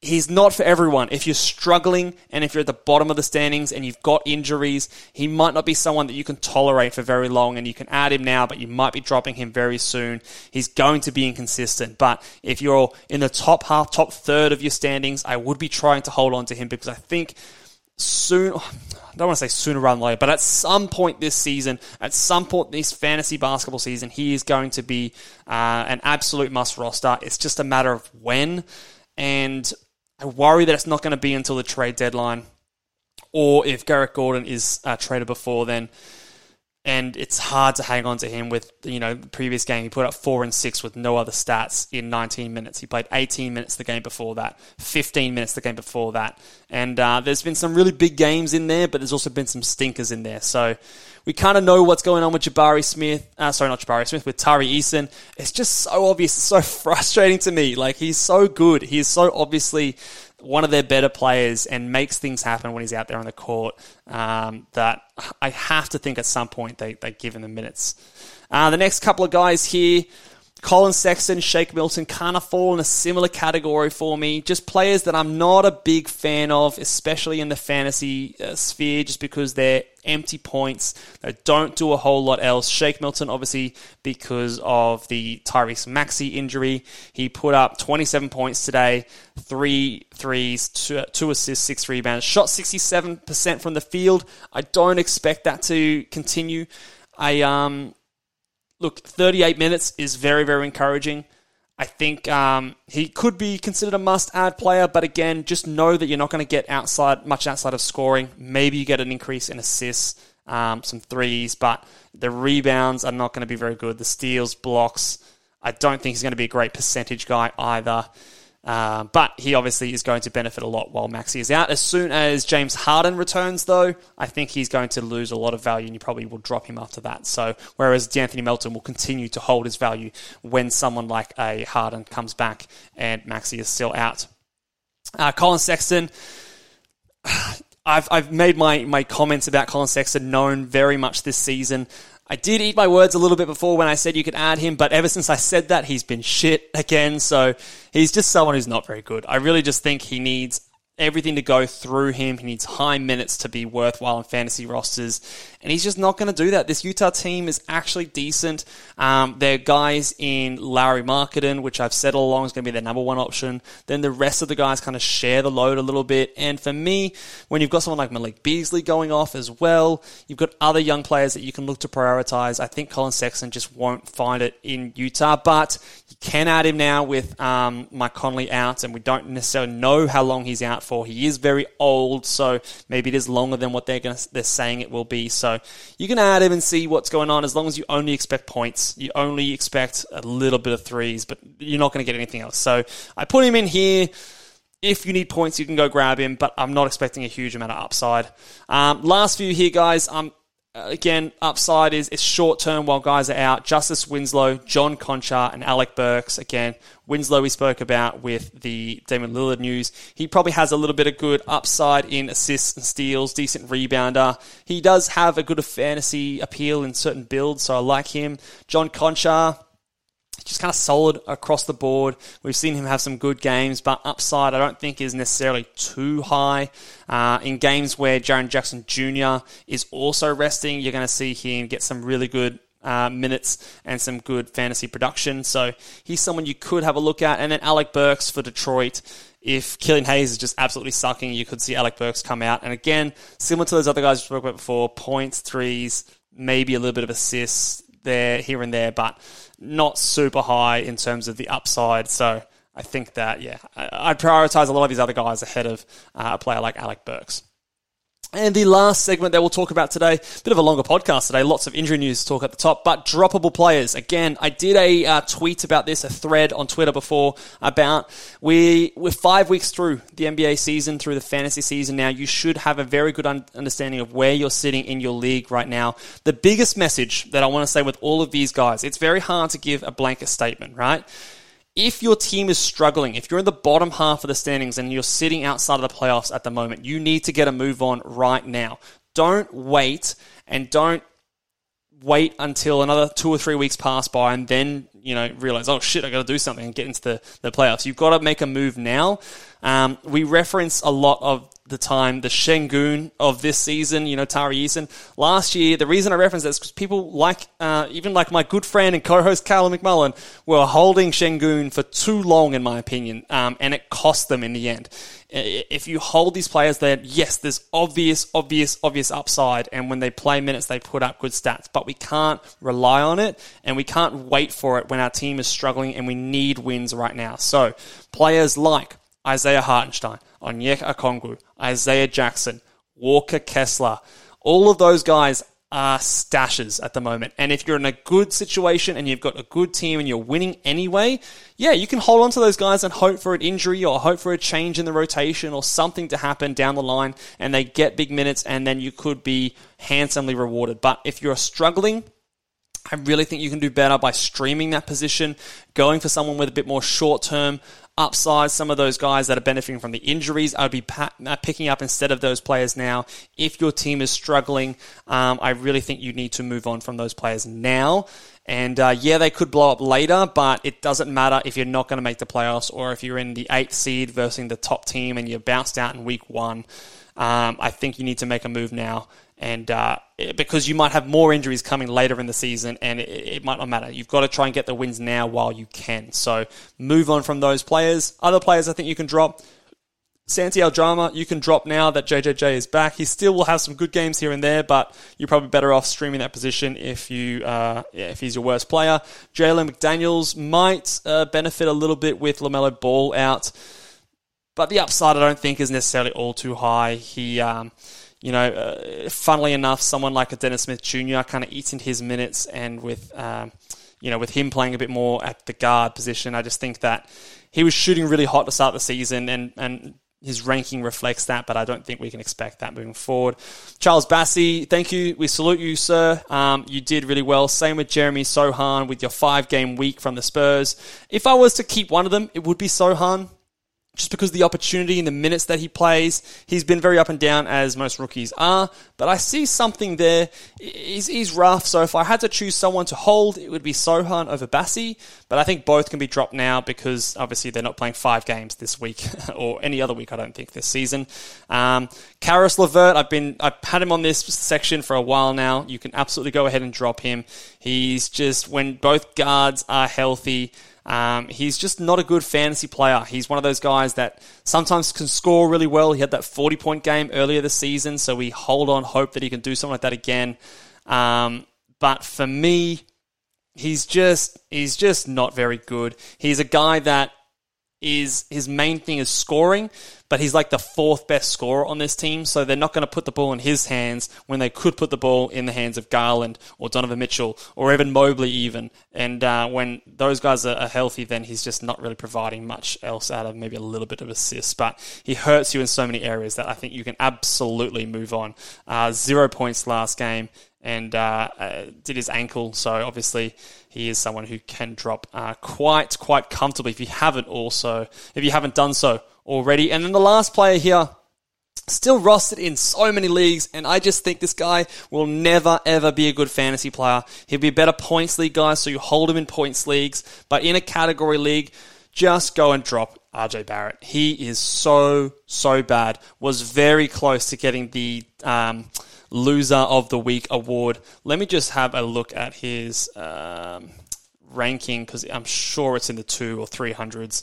He's not for everyone. If you're struggling and if you're at the bottom of the standings and you've got injuries, he might not be someone that you can tolerate for very long and you can add him now, but you might be dropping him very soon. He's going to be inconsistent. But if you're in the top half, top third of your standings, I would be trying to hold on to him because I think soon, I don't want to say sooner rather than later, but at some point this season, at some point this fantasy basketball season, he is going to be uh, an absolute must roster. It's just a matter of when. And I worry that it's not going to be until the trade deadline. Or if Eric Gordon is uh, traded before then, and it's hard to hang on to him with you know the previous game. He put up four and six with no other stats in 19 minutes. He played 18 minutes the game before that 15 minutes the game before that. And uh, there's been some really big games in there but there's also been some stinkers in there. So we kind of know what's going on with Jabari Smith uh, sorry not Jabari Smith with Tari Eason. It's just so obvious it's so (laughs) frustrating to me. Like he's so good. He's so obviously one of their better players and makes things happen when he's out there on the court. Um, that I have to think at some point they, they give him the minutes. Uh, the next couple of guys here. Collin Sexton, Shake Milton kind of fall in a similar category for me. Just players that I'm not a big fan of, especially in the fantasy uh, sphere, just because they're empty points. They don't do a whole lot else. Shake Milton, obviously, because of the Tyrese Maxey injury, he put up 27 points today, three threes, two, two assists, six rebounds, shot 67% from the field. I don't expect that to continue. I um look, 38 minutes is very, very encouraging. I think um, he could be considered a must-add player, but again, just know that you're not going to get outside much outside of scoring. Maybe you get an increase in assists, um, some threes, but the rebounds are not going to be very good. The steals, blocks, I don't think he's going to be a great percentage guy either. Uh, but he obviously is going to benefit a lot while Maxey is out. As soon as James Harden returns, though, I think he's going to lose a lot of value, and you probably will drop him after that. So, whereas De'Anthony Melton will continue to hold his value when someone like a Harden comes back and Maxey is still out. Uh, Collin Sexton. (sighs) I've, I've made my, my comments about Collin Sexton known very much this season. I did eat my words a little bit before when I said you could add him, but ever since I said that, he's been shit again. So he's just someone who's not very good. I really just think he needs everything to go through him. He needs high minutes to be worthwhile in fantasy rosters, and he's just not going to do that. This Utah team is actually decent. Um, they're guys in Lauri Markkanen, which I've said all along is going to be their number one option. Then the rest of the guys kind of share the load a little bit. And for me, when you've got someone like Malik Beasley going off as well, you've got other young players that you can look to prioritize. I think Collin Sexton just won't find it in Utah, but you can add him now with um, Mike Conley out, and we don't necessarily know how long he's out for. He is very old, so maybe it is longer than what they're going they're saying it will be. So you can add him and see what's going on. As long as you only expect points, you only expect a little bit of threes, but you're not going to get anything else. So I put him in here. If you need points, you can go grab him, but I'm not expecting a huge amount of upside. Um, last few here, guys. Um, Uh, again, upside is it's short term while guys are out. Justice Winslow, John Konchar, and Alec Burks. Again, Winslow we spoke about with the Damian Lillard news. He probably has a little bit of good upside in assists and steals, decent rebounder. He does have a good fantasy appeal in certain builds, so I like him. John Konchar, just kind of solid across the board. We've seen him have some good games, but upside I don't think is necessarily too high. Uh, in games where Jaren Jackson Jr. is also resting, you're going to see him get some really good uh, minutes and some good fantasy production. So he's someone you could have a look at. And then Alec Burks for Detroit. If Killian Hayes is just absolutely sucking, you could see Alec Burks come out. And again, similar to those other guys we spoke about before, points, threes, maybe a little bit of assists there, here and there, but not super high in terms of the upside. So I think that, yeah, I'd prioritize a lot of these other guys ahead of uh, a player like Alec Burks. And the last segment that we'll talk about today, bit of a longer podcast today, lots of injury news to talk at the top, but droppable players. Again, I did a uh, tweet about this, a thread on Twitter before about we, we're five weeks through the NBA season, through the fantasy season now. You should have a very good un- understanding of where you're sitting in your league right now. The biggest message that I want to say with all of these guys, it's very hard to give a blanket statement, right? If your team is struggling, if you're in the bottom half of the standings and you're sitting outside of the playoffs at the moment, you need to get a move on right now. Don't wait and don't wait until another two or three weeks pass by and then, you know, realize, oh shit, I got to do something and get into the, the playoffs. You've got to make a move now. Um, we reference a lot of the time, the Sengun of this season, you know, Tari Eason. Last year, the reason I reference this is because people like, uh, even like my good friend and co-host Callum McMullen, were holding Sengun for too long, in my opinion, um, and it cost them in the end. If you hold these players there, yes, there's obvious, obvious, obvious upside, and when they play minutes, they put up good stats, but we can't rely on it, and we can't wait for it when our team is struggling and we need wins right now. So, players like Isaiah Hartenstein, Onyeka Okongwu, Isaiah Jackson, Walker Kessler. All of those guys are stashes at the moment. And if you're in a good situation and you've got a good team and you're winning anyway, yeah, you can hold on to those guys and hope for an injury or hope for a change in the rotation or something to happen down the line and they get big minutes and then you could be handsomely rewarded. But if you're struggling, I really think you can do better by streaming that position, going for someone with a bit more short term upsize some of those guys that are benefiting from the injuries. I'd be uh, picking up instead of those players now. If your team is struggling, um, I really think you need to move on from those players now. And uh, yeah, they could blow up later, but it doesn't matter if you're not going to make the playoffs or if you're in the eighth seed versus the top team and you're bounced out in week one. Um, I think you need to make a move now and uh, because you might have more injuries coming later in the season, and it, it, might not matter. You've got to try and get the wins now while you can. So move on from those players. Other players, I think you can drop. Santi Aldama, you can drop now that JJJ is back. He still will have some good games here and there, but you're probably better off streaming that position if you uh, yeah, if he's your worst player. Jalen McDaniels might uh, benefit a little bit with LaMelo Ball out, but the upside I don't think is necessarily all too high. He um, you know, uh, funnily enough, someone like a Dennis Smith Jr. kind of eats into his minutes, and with um, you know, with him playing a bit more at the guard position, I just think that he was shooting really hot to start the season, and and his ranking reflects that, but I don't think we can expect that moving forward. Charles Bassey, thank you. We salute you, sir. Um, you did really well. Same with Jeremy Sochan with your five game week from the Spurs. If I was to keep one of them, it would be Sochan just because the opportunity and the minutes that he plays, he's been very up and down as most rookies are. But I see something there. He's, he's rough. So if I had to choose someone to hold, it would be Sochan over Bassey. But I think both can be dropped now because obviously they're not playing five games this week (laughs) or any other week. I don't think this season. Um, Caris LeVert, I've been I've had him on this section for a while now. You can absolutely go ahead and drop him. He's just when both guards are healthy. Um, he's just not a good fantasy player. He's one of those guys that sometimes can score really well. He had that 40 point game earlier this season, so we hold on hope that he can do something like that again. Um, but for me, he's just he's just not very good. He's a guy that is his main thing is scoring, but he's like the fourth best scorer on this team, so they're not going to put the ball in his hands when they could put the ball in the hands of Garland or Donovan Mitchell or even Mobley even. And uh, when those guys are, healthy, then he's just not really providing much else out of maybe a little bit of assists. But he hurts you in so many areas that I think you can absolutely move on. Uh, zero points last game and uh, uh, did his ankle. So obviously he is someone who can drop uh, quite quite comfortably. If you haven't also, if you haven't done so already, and then the last player here. Still rostered in so many leagues, and I just think this guy will never ever be a good fantasy player. He'll be a better points league guy, so you hold him in points leagues. But in a category league, just go and drop RJ Barrett. He is so so bad. Was very close to getting the um, loser of the week award. Let me just have a look at his um, ranking because I'm sure it's in the two or three hundreds.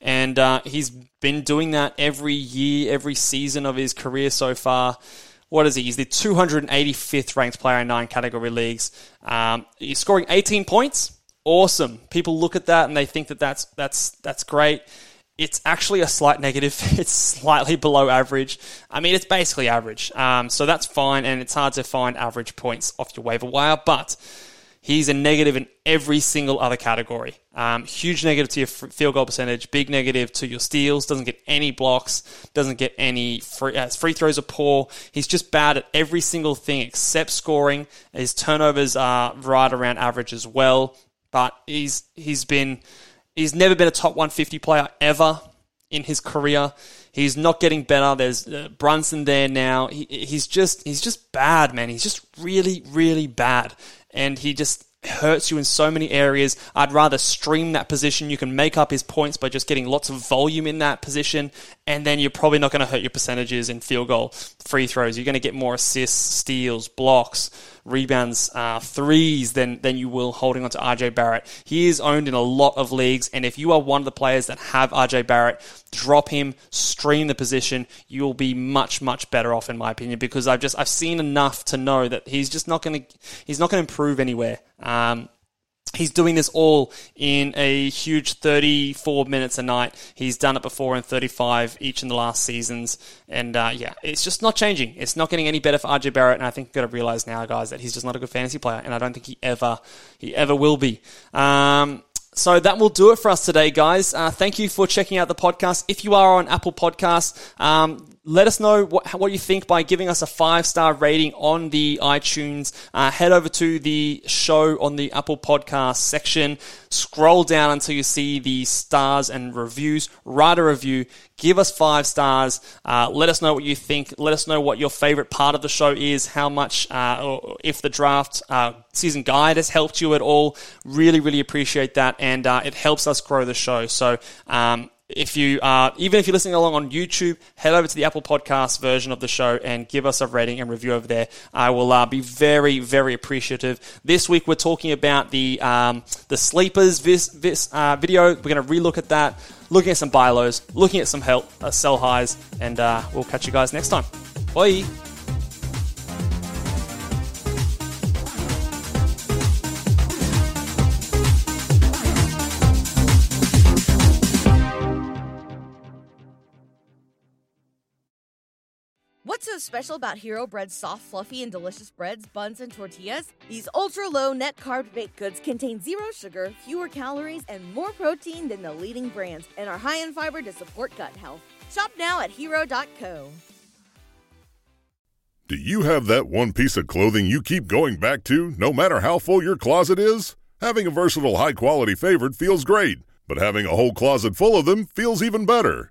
And uh, he's been doing that every year, every season of his career so far. What is he? He's the 285th ranked player in nine category leagues. Um, he's scoring 18 points. Awesome. People look at that and they think that that's that's that's great. It's actually a slight negative. (laughs) It's slightly below average. I mean, it's basically average. Um, so that's fine, and it's hard to find average points off your waiver wire, but he's a negative in every single other category. Um, huge negative to your field goal percentage, big negative to your steals, doesn't get any blocks, doesn't get any free, uh, free throws are poor. He's just bad at every single thing except scoring. His turnovers are right around average as well, but he's he's been He's never been a top 150 player ever in his career. He's not getting better. There's uh, Brunson there now. He, he's just he's just bad, man. He's just really really bad, and he just hurts you in so many areas. I'd rather stream that position. You can make up his points by just getting lots of volume in that position, and then you're probably not going to hurt your percentages in field goal, free throws. You're going to get more assists, steals, blocks rebounds, uh, threes than, than you will holding on to RJ Barrett. He is owned in a lot of leagues, and if you are one of the players that have RJ Barrett, drop him, stream the position. You will be much, much better off, in my opinion, because I've just I've seen enough to know that he's just not going to he's not going to improve anywhere. Um, He's doing this all in a huge 34 minutes a night. He's done it before in 35 each in the last seasons. And uh, yeah, it's just not changing. It's not getting any better for RJ Barrett. And I think you've got to realize now, guys, that he's just not a good fantasy player. And I don't think he ever, he ever will be. Um, so that will do it for us today, guys. Uh, thank you for checking out the podcast. If you are on Apple Podcasts, um, let us know what, what you think by giving us a five star rating on the iTunes. Uh, head over to the show on the Apple Podcast section. Scroll down until you see the stars and reviews. Write a review. Give us five stars. Uh, let us know what you think. Let us know what your favorite part of the show is. How much, uh, if the draft uh, season guide has helped you at all. Really, really appreciate that, and uh, it helps us grow the show. So. Um, if you are, even if you're listening along on YouTube, head over to the Apple Podcast version of the show and give us a rating and review over there. I will uh, be very, very appreciative. This week we're talking about the um, the sleepers vis, vis, uh, video. We're going to relook at that, looking at some buy lows, looking at some help, uh, sell highs, and uh, we'll catch you guys next time. Bye. So special about Hero Bread's soft, fluffy, and delicious breads, buns, and tortillas? These ultra low net carb baked goods contain zero sugar, fewer calories, and more protein than the leading brands, and are high in fiber to support gut health. Shop now at hero.co. Do you have that one piece of clothing you keep going back to, no matter how full your closet is? Having a versatile, high quality favorite feels great, but having a whole closet full of them feels even better.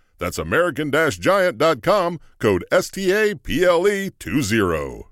That's American Giant.com, code STAPLE20.